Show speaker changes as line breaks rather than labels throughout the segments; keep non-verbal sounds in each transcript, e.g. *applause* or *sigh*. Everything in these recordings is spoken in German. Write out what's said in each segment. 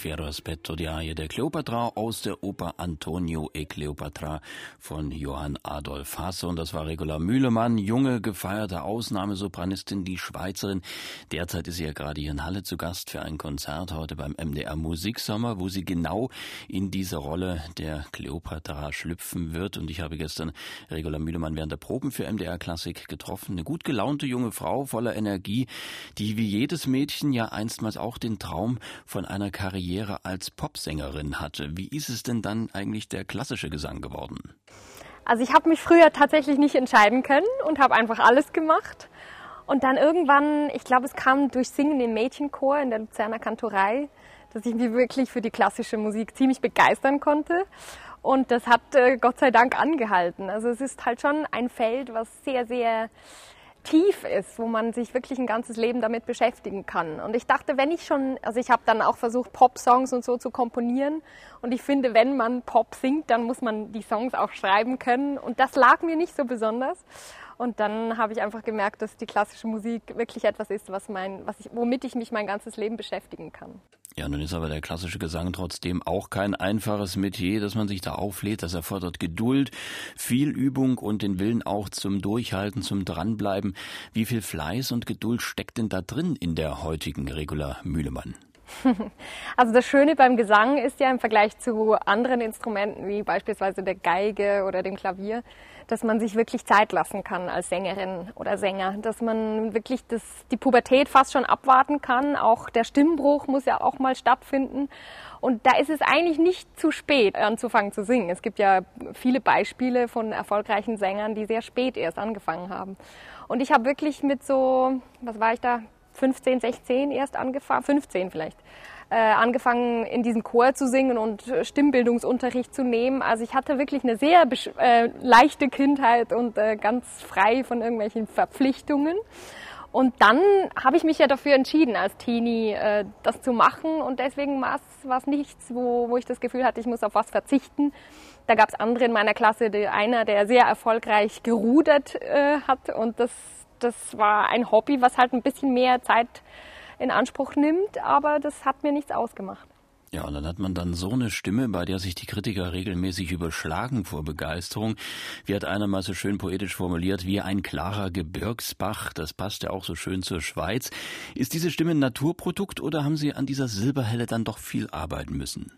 Fiero aspetto di Aie der Cleopatra aus der Oper Antonio e Cleopatra von Johann Adolf Hasse. Und das war Regula Mühlemann, junge, gefeierte Ausnahmesopranistin, die Schweizerin. Derzeit ist sie ja gerade hier in Halle zu Gast für ein Konzert heute beim MDR Musiksommer, wo sie genau in diese Rolle der Cleopatra schlüpfen wird. Und ich habe gestern Regula Mühlemann während der Proben für MDR Klassik getroffen. Eine gut gelaunte junge Frau voller Energie, die wie jedes Mädchen ja einstmals auch den Traum von einer Karriere als Popsängerin hatte. Wie ist es denn dann eigentlich der klassische Gesang geworden?
Also ich habe mich früher tatsächlich nicht entscheiden können und habe einfach alles gemacht. Und dann irgendwann, ich glaube, es kam durch Singen im Mädchenchor in der Luzerner Kantorei, dass ich mich wirklich für die klassische Musik ziemlich begeistern konnte. Und das hat äh, Gott sei Dank angehalten. Also es ist halt schon ein Feld, was sehr, sehr tief ist, wo man sich wirklich ein ganzes Leben damit beschäftigen kann. Und ich dachte, wenn ich schon, also ich habe dann auch versucht, Pop-Songs und so zu komponieren. Und ich finde, wenn man Pop singt, dann muss man die Songs auch schreiben können. Und das lag mir nicht so besonders. Und dann habe ich einfach gemerkt, dass die klassische Musik wirklich etwas ist, was mein, was ich, womit ich mich mein ganzes Leben beschäftigen kann.
Ja, nun ist aber der klassische Gesang trotzdem auch kein einfaches Metier, dass man sich da auflädt. Das erfordert Geduld, viel Übung und den Willen auch zum Durchhalten, zum Dranbleiben. Wie viel Fleiß und Geduld steckt denn da drin in der heutigen Regula Mühlemann? *laughs*
Also das Schöne beim Gesang ist ja im Vergleich zu anderen Instrumenten wie beispielsweise der Geige oder dem Klavier, dass man sich wirklich Zeit lassen kann als Sängerin oder Sänger, dass man wirklich das, die Pubertät fast schon abwarten kann. Auch der Stimmbruch muss ja auch mal stattfinden. Und da ist es eigentlich nicht zu spät, anzufangen zu singen. Es gibt ja viele Beispiele von erfolgreichen Sängern, die sehr spät erst angefangen haben. Und ich habe wirklich mit so, was war ich da, 15, 16 erst angefangen, 15 vielleicht, äh, angefangen in diesem Chor zu singen und Stimmbildungsunterricht zu nehmen. Also ich hatte wirklich eine sehr äh, leichte Kindheit und äh, ganz frei von irgendwelchen Verpflichtungen. Und dann habe ich mich ja dafür entschieden, als Teenie äh, das zu machen. Und deswegen war es nichts, wo, wo ich das Gefühl hatte, ich muss auf was verzichten. Da gab es andere in meiner Klasse, die, einer, der sehr erfolgreich gerudert äh, hat. Und das, das war ein Hobby, was halt ein bisschen mehr Zeit in Anspruch nimmt, aber das hat mir nichts ausgemacht.
Ja, und dann hat man dann so eine Stimme, bei der sich die Kritiker regelmäßig überschlagen vor Begeisterung. Wie hat einer mal so schön poetisch formuliert, wie ein klarer Gebirgsbach. Das passt ja auch so schön zur Schweiz. Ist diese Stimme ein Naturprodukt oder haben Sie an dieser Silberhelle dann doch viel arbeiten müssen?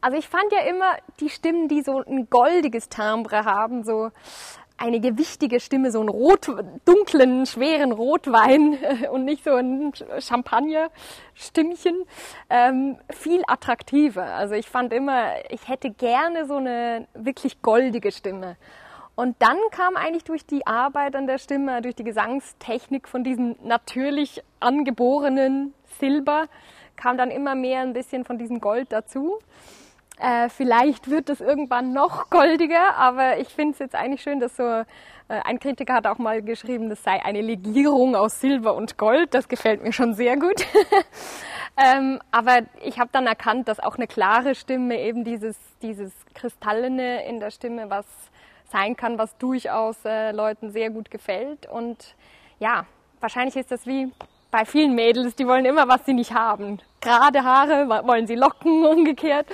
Also ich fand ja immer die Stimmen, die so ein goldiges Timbre haben, so eine gewichtige Stimme, so einen rot, dunklen, schweren Rotwein und nicht so ein Champagner-Stimmchen, ähm, viel attraktiver. Also ich fand immer, ich hätte gerne so eine wirklich goldige Stimme. Und dann kam eigentlich durch die Arbeit an der Stimme, durch die Gesangstechnik von diesem natürlich angeborenen Silber, kam dann immer mehr ein bisschen von diesem Gold dazu. Äh, vielleicht wird es irgendwann noch goldiger, aber ich finde es jetzt eigentlich schön, dass so äh, ein Kritiker hat auch mal geschrieben, das sei eine Legierung aus Silber und Gold. Das gefällt mir schon sehr gut. *laughs* ähm, aber ich habe dann erkannt, dass auch eine klare Stimme eben dieses, dieses Kristallene in der Stimme was sein kann, was durchaus äh, Leuten sehr gut gefällt. Und ja, wahrscheinlich ist das wie bei vielen Mädels, die wollen immer, was sie nicht haben. Gerade Haare wollen sie locken, *laughs* umgekehrt.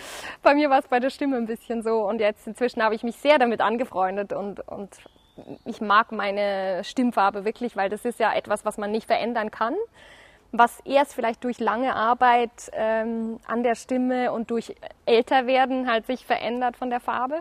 Bei mir war es bei der Stimme ein bisschen so. Und jetzt inzwischen habe ich mich sehr damit angefreundet und, und ich mag meine Stimmfarbe wirklich, weil das ist ja etwas, was man nicht verändern kann. Was erst vielleicht durch lange Arbeit ähm, an der Stimme und durch Älterwerden halt sich verändert von der Farbe.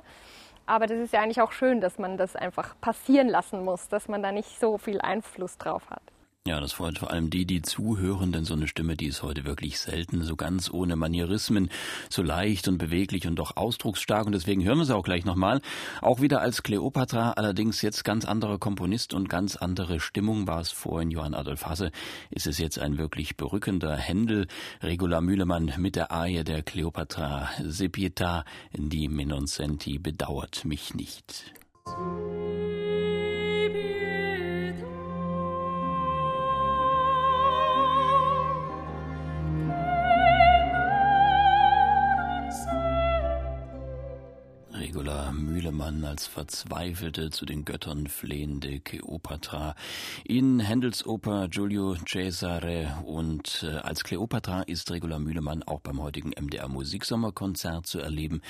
Aber das ist ja eigentlich auch schön, dass man das einfach passieren lassen muss, dass man da nicht so viel Einfluss drauf hat.
Ja, das freut vor allem die, die zuhören, denn so eine Stimme, die ist heute wirklich selten, so ganz ohne Manierismen, so leicht und beweglich und doch ausdrucksstark und deswegen hören wir sie auch gleich nochmal. Auch wieder als Kleopatra, allerdings jetzt ganz anderer Komponist und ganz andere Stimmung war es vorhin Johann Adolf Hasse, ist es jetzt ein wirklich berückender Händel, Regula Mühlemann mit der Arie der Kleopatra, Sepieta, die Menonsenti bedauert mich nicht. Als verzweifelte, zu den Göttern flehende Kleopatra. In Händels Oper Giulio Cesare und äh, als Kleopatra ist Regula Mühlemann auch beim heutigen MDR Musiksommerkonzert zu erleben.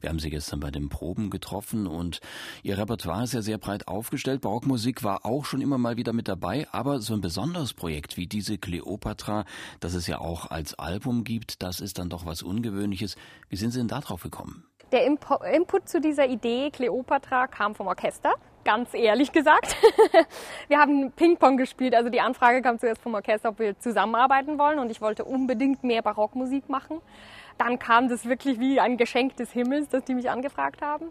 Wir haben sie gestern bei den Proben getroffen und ihr Repertoire ist ja sehr breit aufgestellt. Barockmusik war auch schon immer mal wieder mit dabei, aber so ein besonderes Projekt wie diese Kleopatra, das es ja auch als Album gibt, das ist dann doch was Ungewöhnliches. Wie sind Sie denn da drauf gekommen?
Der Impo Input zu dieser Idee Kleopatra kam vom Orchester, ganz ehrlich gesagt. *laughs* wir haben Ping-Pong gespielt, also die Anfrage kam zuerst vom Orchester, ob wir zusammenarbeiten wollen und ich wollte unbedingt mehr Barockmusik machen. Dann kam das wirklich wie ein Geschenk des Himmels, dass die mich angefragt haben.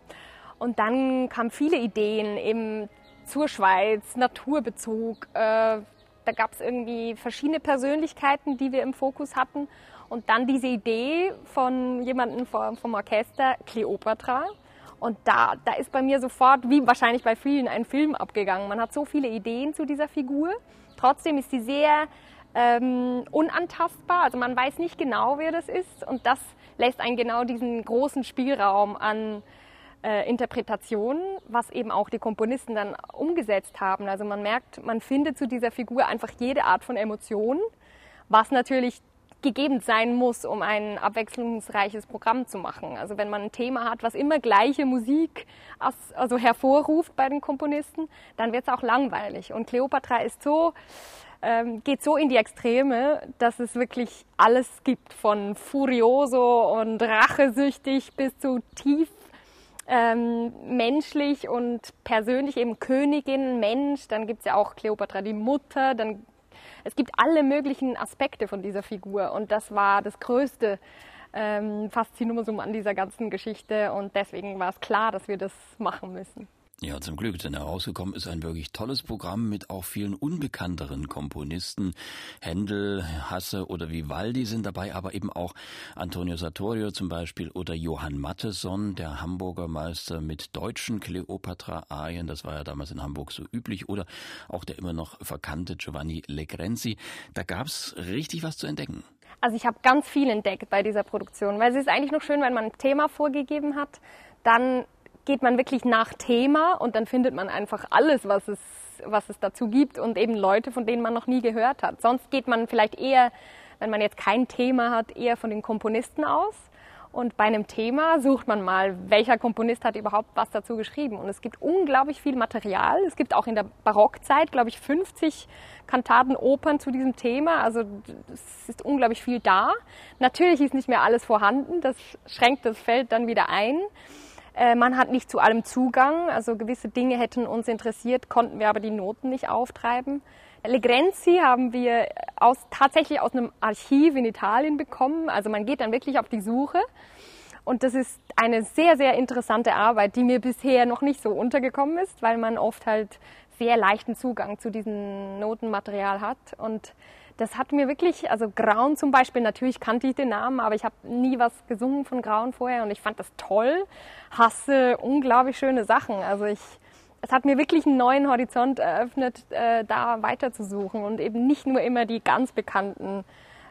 Und dann kamen viele Ideen eben zur Schweiz, Naturbezug. Äh, da gab es irgendwie verschiedene Persönlichkeiten, die wir im Fokus hatten. Und dann diese Idee von jemandem vom, vom Orchester, Cleopatra. Und da, da ist bei mir sofort, wie wahrscheinlich bei vielen, ein Film abgegangen. Man hat so viele Ideen zu dieser Figur. Trotzdem ist sie sehr ähm, unantastbar. Also man weiß nicht genau, wer das ist. Und das lässt einen genau diesen großen Spielraum an äh, Interpretationen, was eben auch die Komponisten dann umgesetzt haben. Also man merkt, man findet zu dieser Figur einfach jede Art von Emotionen, was natürlich gegeben sein muss, um ein abwechslungsreiches Programm zu machen. Also wenn man ein Thema hat, was immer gleiche Musik also hervorruft bei den Komponisten, dann wird es auch langweilig. Und Cleopatra ist so, ähm, geht so in die Extreme, dass es wirklich alles gibt, von furioso und rachesüchtig bis zu tief ähm, menschlich und persönlich eben Königin, Mensch, dann gibt es ja auch Cleopatra die Mutter, dann es gibt alle möglichen Aspekte von dieser Figur und das war das größte ähm, Faszinosum an dieser ganzen Geschichte und deswegen war es klar, dass wir das machen müssen.
Ja, zum Glück, denn herausgekommen ist ein wirklich tolles Programm mit auch vielen unbekannteren Komponisten. Händel, Hasse oder Vivaldi sind dabei, aber eben auch Antonio Sartorio zum Beispiel oder Johann Matheson, der Hamburger Meister mit deutschen Kleopatra-Arien. Das war ja damals in Hamburg so üblich. Oder auch der immer noch verkannte Giovanni Legrenzi. Da gab's richtig was zu entdecken.
Also ich habe ganz viel entdeckt bei dieser Produktion, weil es ist eigentlich noch schön, wenn man ein Thema vorgegeben hat, dann geht man wirklich nach Thema und dann findet man einfach alles, was es, was es dazu gibt und eben Leute, von denen man noch nie gehört hat. Sonst geht man vielleicht eher, wenn man jetzt kein Thema hat, eher von den Komponisten aus. Und bei einem Thema sucht man mal, welcher Komponist hat überhaupt was dazu geschrieben. Und es gibt unglaublich viel Material. Es gibt auch in der Barockzeit, glaube ich, 50 Kantaten, Opern zu diesem Thema. Also es ist unglaublich viel da. Natürlich ist nicht mehr alles vorhanden. Das schränkt das Feld dann wieder ein. Äh, man hat nicht zu allem Zugang, also gewisse Dinge hätten uns interessiert, konnten wir aber die Noten nicht auftreiben. Legrenzi haben wir aus, tatsächlich aus einem Archiv in Italien bekommen. Also man geht dann wirklich auf die Suche. Und das ist eine sehr, sehr interessante Arbeit, die mir bisher noch nicht so untergekommen ist, weil man oft halt sehr leichten Zugang zu diesem Notenmaterial hat. Und das hat mir wirklich, also Grauen zum Beispiel, natürlich kannte ich den Namen, aber ich habe nie was gesungen von Grauen vorher und ich fand das toll. Hasse unglaublich schöne Sachen. Also ich, es hat mir wirklich einen neuen Horizont eröffnet, äh, da weiterzusuchen und eben nicht nur immer die ganz bekannten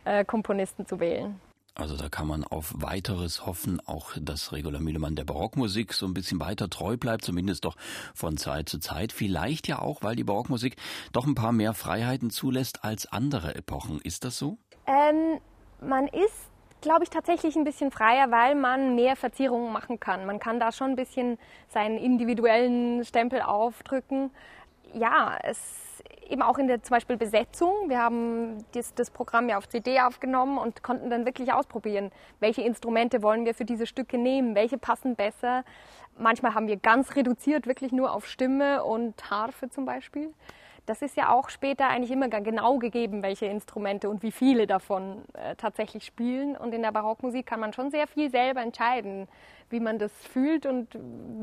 äh, Komponisten zu wählen.
Also da kann man auf weiteres hoffen, auch dass Regula Mühlemann der Barockmusik so ein bisschen weiter treu bleibt, zumindest doch von Zeit zu Zeit. Vielleicht ja auch, weil die Barockmusik doch ein paar mehr Freiheiten zulässt als andere Epochen. Ist das so?
Ähm, man ist, glaube ich, tatsächlich ein bisschen freier, weil man mehr Verzierungen machen kann. Man kann da schon ein bisschen seinen individuellen Stempel aufdrücken. Ja, es eben auch in der zum Beispiel Besetzung. Wir haben das, das, Programm ja auf CD aufgenommen und konnten dann wirklich ausprobieren, welche Instrumente wollen wir für diese Stücke nehmen, welche passen besser. Manchmal haben wir ganz reduziert, wirklich nur auf Stimme und Harfe zum Beispiel. Das ist ja auch später eigentlich immer genau gegeben, welche Instrumente und wie viele davon äh, tatsächlich spielen. Und in der Barockmusik kann man schon sehr viel selber entscheiden, wie man das fühlt und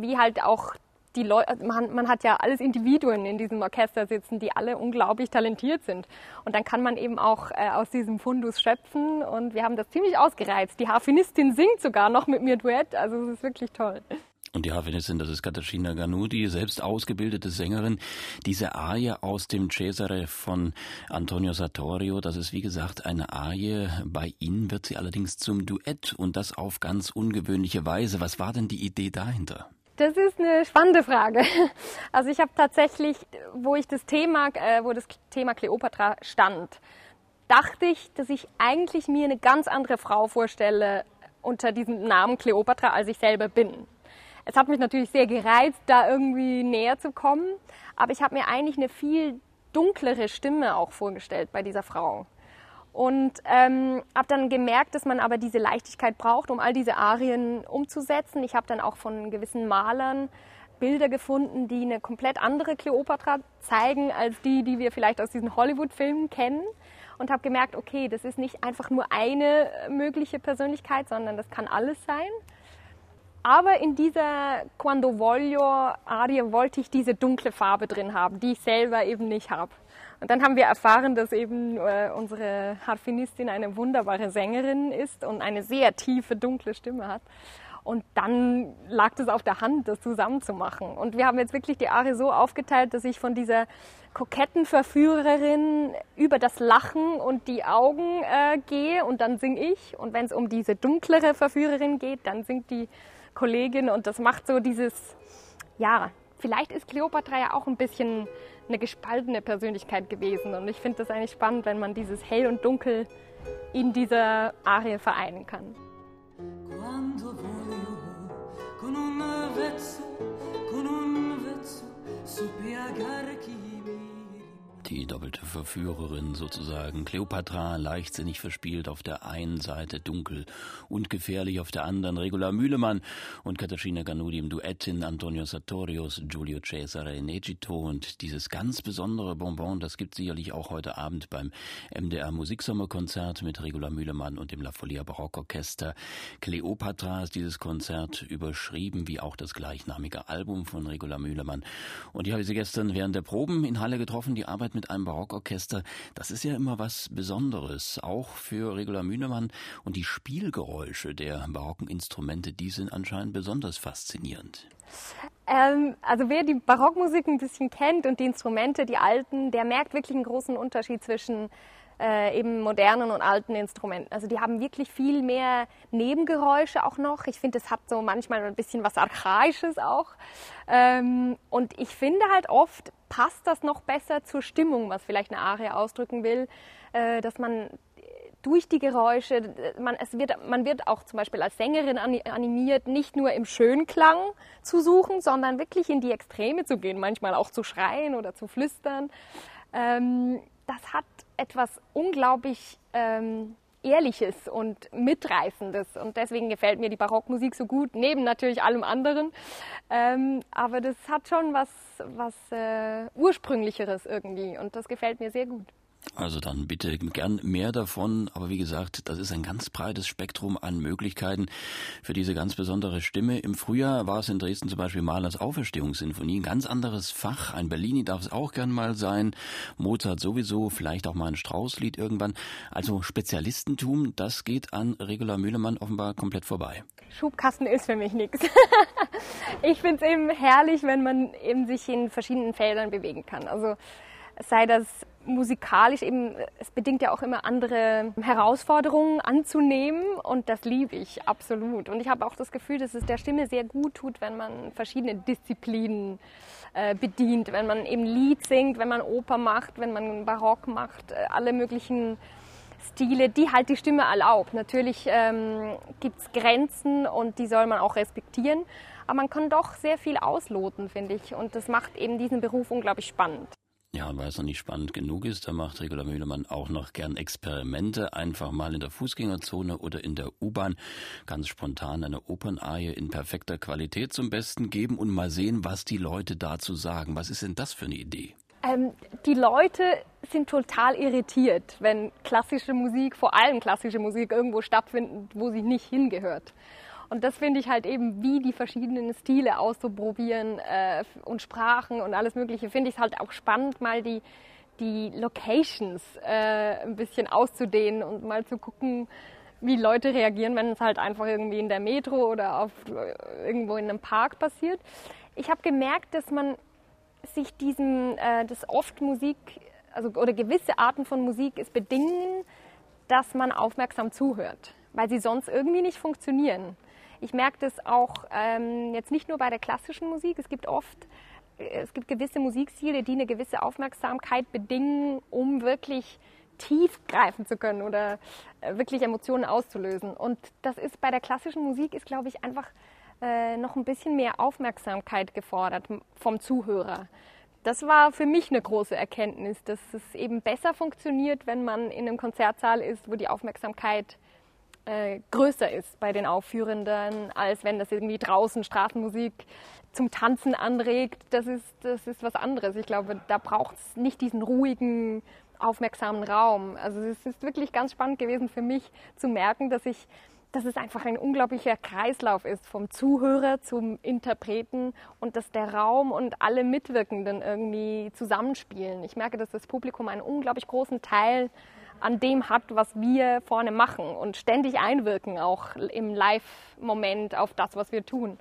wie halt auch die Leute, also man, man hat ja alles Individuen in diesem Orchester sitzen, die alle unglaublich talentiert sind. Und dann kann man eben auch äh, aus diesem Fundus schöpfen und wir haben das ziemlich ausgereizt. Die Harfenistin singt sogar noch mit mir Duett, also es ist wirklich toll.
Und die Harfenistin, das ist Katarzyna Ganudi, selbst ausgebildete Sängerin. Diese Arie aus dem Cesare von Antonio Sartorio, das ist wie gesagt eine Arie. Bei Ihnen wird sie allerdings zum Duett und das auf ganz ungewöhnliche Weise. Was war denn die Idee dahinter?
Das ist eine spannende Frage. Also ich habe tatsächlich, wo ich das Thema, äh, wo das Thema Kleopatra stand, dachte ich, dass ich eigentlich mir eine ganz andere Frau vorstelle unter diesem Namen Kleopatra, als ich selber bin. Es hat mich natürlich sehr gereizt, da irgendwie näher zu kommen, aber ich habe mir eigentlich eine viel dunklere Stimme auch vorgestellt bei dieser Frau. Und ähm, habe dann gemerkt, dass man aber diese Leichtigkeit braucht, um all diese Arien umzusetzen. Ich habe dann auch von gewissen Malern Bilder gefunden, die eine komplett andere Kleopatra zeigen als die, die wir vielleicht aus diesen Hollywood-Filmen kennen. Und habe gemerkt, okay, das ist nicht einfach nur eine mögliche Persönlichkeit, sondern das kann alles sein. Aber in dieser Quando Voglio Arie wollte ich diese dunkle Farbe drin haben, die ich selber eben nicht habe. Und dann haben wir erfahren, dass eben äh, unsere Harfenistin eine wunderbare Sängerin ist und eine sehr tiefe, dunkle Stimme hat. Und dann lag es auf der Hand, das zusammenzumachen. Und wir haben jetzt wirklich die Arie so aufgeteilt, dass ich von dieser koketten Verführerin über das Lachen und die Augen äh, gehe und dann singe ich. Und wenn es um diese dunklere Verführerin geht, dann singt die Kollegin und das macht so dieses, ja, vielleicht ist Kleopatra ja auch ein bisschen eine gespaltene Persönlichkeit gewesen. Und ich finde das eigentlich spannend, wenn man dieses Hell und Dunkel in dieser Arie vereinen kann. Con un vezzo, con un vezzo,
soppiagare chi die doppelte Verführerin sozusagen. Kleopatra leichtsinnig verspielt auf der einen Seite, dunkel und gefährlich auf der anderen. Regula Mühlemann und Katarzyna Ganudi im Duett in Antonio Sartorius, Giulio Cesare in Egitto und dieses ganz besondere Bonbon, das gibt sicherlich auch heute Abend beim MDR Musiksommerkonzert mit Regula Mühlemann und dem La Folia Barockorchester. Kleopatra ist dieses Konzert überschrieben, wie auch das gleichnamige Album von Regula Mühlemann. Und ich habe sie gestern während der Proben in Halle getroffen. Die Arbeit mit einem Barockorchester, das ist ja immer was Besonderes, auch für Regula Mühnemann. Und die Spielgeräusche der barocken Instrumente, die sind anscheinend besonders faszinierend.
Ähm, also wer die Barockmusik ein bisschen kennt und die Instrumente, die alten, der merkt wirklich einen großen Unterschied zwischen äh, eben modernen und alten Instrumenten. Also die haben wirklich viel mehr Nebengeräusche auch noch. Ich finde, es hat so manchmal ein bisschen was Archaisches auch. Ähm, und ich finde halt oft passt das noch besser zur Stimmung, was vielleicht eine Arie ausdrücken will, äh, dass man durch die Geräusche, man, es wird, man wird auch zum Beispiel als Sängerin animiert, nicht nur im Schönklang zu suchen, sondern wirklich in die Extreme zu gehen, manchmal auch zu schreien oder zu flüstern. Ähm, das hat etwas unglaublich ähm, Ehrliches und Mitreißendes. Und deswegen gefällt mir die Barockmusik so gut, neben natürlich allem anderen. Ähm, aber das hat schon was, was äh, Ursprünglicheres irgendwie. Und das gefällt mir sehr gut.
Also dann bitte gern mehr davon. Aber wie gesagt, das ist ein ganz breites Spektrum an Möglichkeiten für diese ganz besondere Stimme. Im Frühjahr war es in Dresden zum Beispiel Mahlers Auferstehungssinfonie, ein ganz anderes Fach. Ein Bellini darf es auch gern mal sein. Mozart sowieso, vielleicht auch mal ein Straußlied irgendwann. Also Spezialistentum, das geht an Regula Mühlemann offenbar komplett vorbei.
Schubkasten ist für mich nichts. *laughs* Ich finde es eben herrlich, wenn man eben sich in verschiedenen Feldern bewegen kann. Also sei das musikalisch eben, es bedingt ja auch immer andere Herausforderungen anzunehmen und das liebe ich absolut. Und ich habe auch das Gefühl, dass es der Stimme sehr gut tut, wenn man verschiedene Disziplinen äh, bedient, wenn man eben Lied singt, wenn man Oper macht, wenn man Barock macht, äh, alle möglichen Stile, die halt die Stimme erlaubt. Natürlich ähm, gibt es Grenzen und die soll man auch respektieren, aber man kann doch sehr viel ausloten, finde ich. Und das macht eben diesen Beruf unglaublich spannend.
Ja, und weil es noch nicht spannend genug ist, da macht Regula Mühlemann auch noch gern Experimente. Einfach mal in der Fußgängerzone oder in der U-Bahn ganz spontan eine Opernarie in perfekter Qualität zum Besten geben und mal sehen, was die Leute dazu sagen. Was ist denn das für eine Idee?
Ähm, die Leute sind total irritiert, wenn klassische Musik, vor allem klassische Musik, irgendwo stattfindet, wo sie nicht hingehört. Und das finde ich halt eben, wie die verschiedenen Stile auszuprobieren äh, und Sprachen und alles Mögliche, finde ich halt auch spannend, mal die, die Locations äh, ein bisschen auszudehnen und mal zu gucken, wie Leute reagieren, wenn es halt einfach irgendwie in der Metro oder auf, äh, irgendwo in einem Park passiert. Ich habe gemerkt, dass man sich diesem, äh, dass oft Musik, also oder gewisse Arten von Musik es bedingen, dass man aufmerksam zuhört, weil sie sonst irgendwie nicht funktionieren. Ich merke das auch ähm, jetzt nicht nur bei der klassischen Musik. Es gibt oft, äh, es gibt gewisse Musikstile, die eine gewisse Aufmerksamkeit bedingen, um wirklich tief greifen zu können oder äh, wirklich Emotionen auszulösen. Und das ist bei der klassischen Musik ist, glaube ich, einfach äh, noch ein bisschen mehr Aufmerksamkeit gefordert vom Zuhörer. Das war für mich eine große Erkenntnis, dass es eben besser funktioniert, wenn man in einem Konzertsaal ist, wo die Aufmerksamkeit äh, größer ist bei den Aufführenden, als wenn das irgendwie draußen Straßenmusik zum Tanzen anregt. Das ist, das ist was anderes. Ich glaube, da braucht es nicht diesen ruhigen, aufmerksamen Raum. Also es ist wirklich ganz spannend gewesen für mich zu merken, dass ich dass es einfach ein unglaublicher Kreislauf ist vom Zuhörer zum Interpreten und dass der Raum und alle Mitwirkenden irgendwie zusammenspielen. Ich merke, dass das Publikum einen unglaublich großen Teil an dem hat, was wir vorne machen und ständig einwirken, auch im Live-Moment auf das, was wir tun.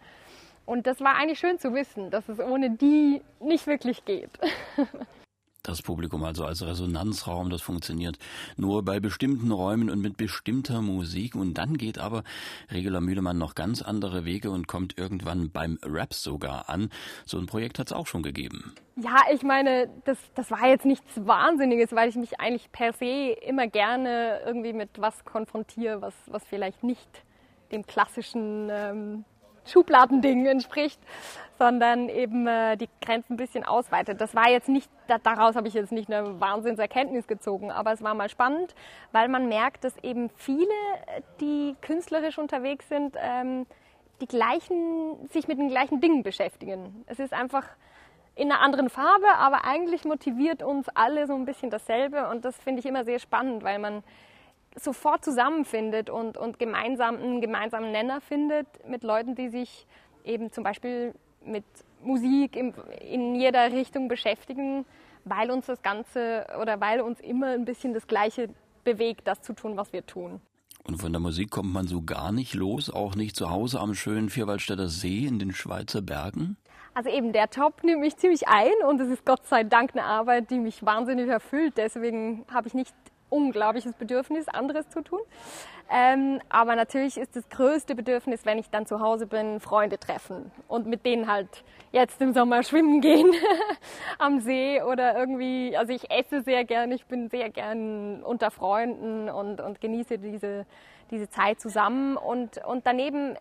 Und das war eigentlich schön zu wissen, dass es ohne die nicht wirklich geht. *laughs*
Das Publikum also als Resonanzraum, das funktioniert nur bei bestimmten Räumen und mit bestimmter Musik. Und dann geht aber Regula Mühlemann noch ganz andere Wege und kommt irgendwann beim Rap sogar an. So ein Projekt hat es auch schon gegeben.
Ja, ich meine, das, das war jetzt nichts Wahnsinniges, weil ich mich eigentlich per se immer gerne irgendwie mit was konfrontiere, was, was vielleicht nicht dem klassischen ähm, Schubladending entspricht, sondern eben äh, die Grenzen ein bisschen ausweitet. Das war jetzt nicht, da, daraus habe ich jetzt nicht eine Wahnsinnserkenntnis gezogen, aber es war mal spannend, weil man merkt, dass eben viele, die künstlerisch unterwegs sind, ähm, die gleichen, sich mit den gleichen Dingen beschäftigen. Es ist einfach in einer anderen Farbe, aber eigentlich motiviert uns alle so ein bisschen dasselbe und das finde ich immer sehr spannend, weil man sofort zusammenfindet und, und gemeinsam einen gemeinsamen Nenner findet mit Leuten, die sich eben zum Beispiel mit Musik in, in jeder Richtung beschäftigen, weil uns das Ganze oder weil uns immer ein bisschen das Gleiche bewegt, das zu tun, was wir tun.
Und von der Musik kommt man so gar nicht los, auch nicht zu Hause am schönen Vierwaldstätter See in den Schweizer Bergen?
Also eben der Job nimmt mich ziemlich ein und es ist Gott sei Dank eine Arbeit, die mich wahnsinnig erfüllt. Deswegen habe ich nicht unglaubliches Bedürfnis, anderes zu tun. Ähm, aber natürlich ist das größte Bedürfnis, wenn ich dann zu Hause bin, Freunde treffen und mit denen halt jetzt im Sommer schwimmen gehen *laughs* am See oder irgendwie, also ich esse sehr gern, ich bin sehr gern unter Freunden und, und genieße diese, diese Zeit zusammen und, und daneben äh,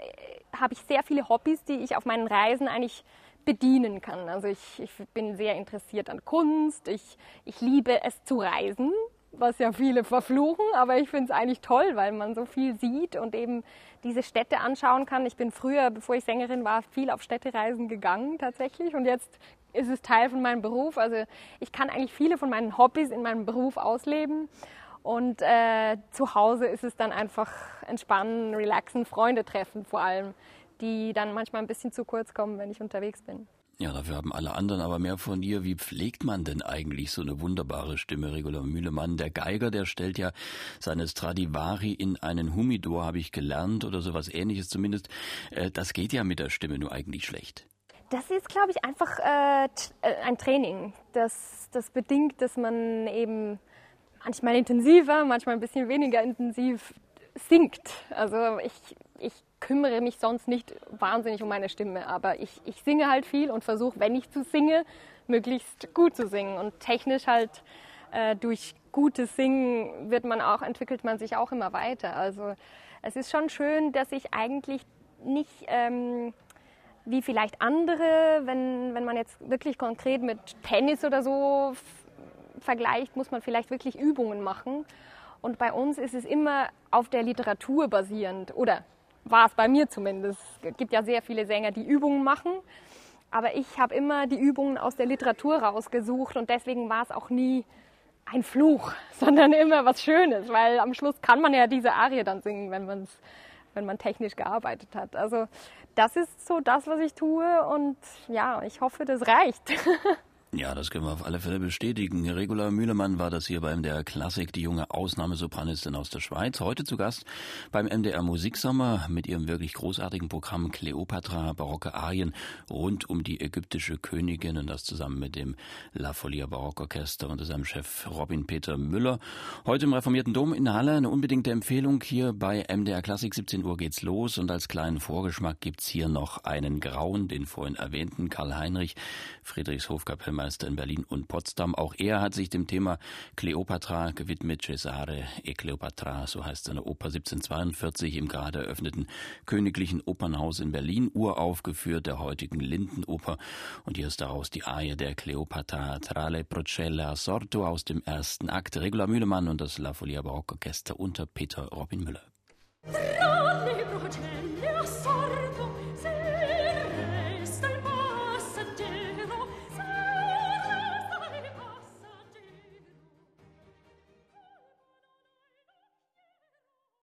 habe ich sehr viele Hobbys, die ich auf meinen Reisen eigentlich bedienen kann. Also ich, ich bin sehr interessiert an Kunst, ich, ich liebe es zu reisen, was ja viele verfluchen, aber ich finde es eigentlich toll, weil man so viel sieht und eben diese Städte anschauen kann. Ich bin früher, bevor ich Sängerin war, viel auf Städtereisen gegangen tatsächlich und jetzt ist es Teil von meinem Beruf. Also ich kann eigentlich viele von meinen Hobbys in meinem Beruf ausleben und äh, zu Hause ist es dann einfach entspannen, relaxen, Freunde treffen vor allem, die dann manchmal ein bisschen zu kurz kommen, wenn ich unterwegs bin.
Ja, dafür haben alle anderen aber mehr von ihr. Wie pflegt man denn eigentlich so eine wunderbare Stimme, Regula Mühlemann? Der Geiger, der stellt ja seine Stradivari in einen Humidor, habe ich gelernt, oder sowas ähnliches zumindest. Äh, das geht ja mit der Stimme nur eigentlich schlecht.
Das ist, glaube ich, einfach äh, äh, ein Training. Das, das bedingt, dass man eben manchmal intensiver, manchmal ein bisschen weniger intensiv singt. Also ich, ich kümmere mich sonst nicht wahnsinnig um meine Stimme, aber ich, ich singe halt viel und versuche, wenn ich zu singe, möglichst gut zu singen. Und technisch halt äh, durch gutes Singen wird man auch, entwickelt man sich auch immer weiter. Also es ist schon schön, dass ich eigentlich nicht ähm, wie vielleicht andere, wenn, wenn man jetzt wirklich konkret mit Tennis oder so vergleicht, muss man vielleicht wirklich Übungen machen. Und bei uns ist es immer auf der Literatur basierend oder war es bei mir zumindest. Es gibt ja sehr viele Sänger, die Übungen machen. Aber ich habe immer die Übungen aus der Literatur rausgesucht und deswegen war es auch nie ein Fluch, *laughs* sondern immer was Schönes, weil am Schluss kann man ja diese Arie dann singen, wenn, man's, wenn man technisch gearbeitet hat. Also das ist so das, was ich tue und ja, ich hoffe, das reicht. *laughs*
Ja, das können wir auf alle Fälle bestätigen. Regula Mühlemann war das hier beim MDR Klassik, die junge Ausnahmesopranistin aus der Schweiz. Heute zu Gast beim MDR Musiksommer mit ihrem wirklich großartigen Programm Cleopatra, barocke Arien rund um die ägyptische Königin und das zusammen mit dem La Folia Barockorchester unter seinem Chef Robin Peter Müller. Heute im Reformierten Dom in Halle eine unbedingte Empfehlung hier bei MDR Klassik. 17 Uhr geht's los und als kleinen Vorgeschmack gibt's hier noch einen Grauen, den vorhin erwähnten Karl Heinrich, Friedrichshof Kapellmeister Bürgermeister in Berlin und Potsdam. Auch er hat sich dem Thema Kleopatra gewidmet. Cesare e Cleopatra, so heißt seine Oper 1742 im gerade eröffneten Königlichen Opernhaus in Berlin, uraufgeführt der heutigen Lindenoper. Und hier ist daraus die Arie der Cleopatra tra le Procella Sorto aus dem ersten Akt. Regula Mühlemann und das La Folia Barockorchester unter Peter Robin Müller.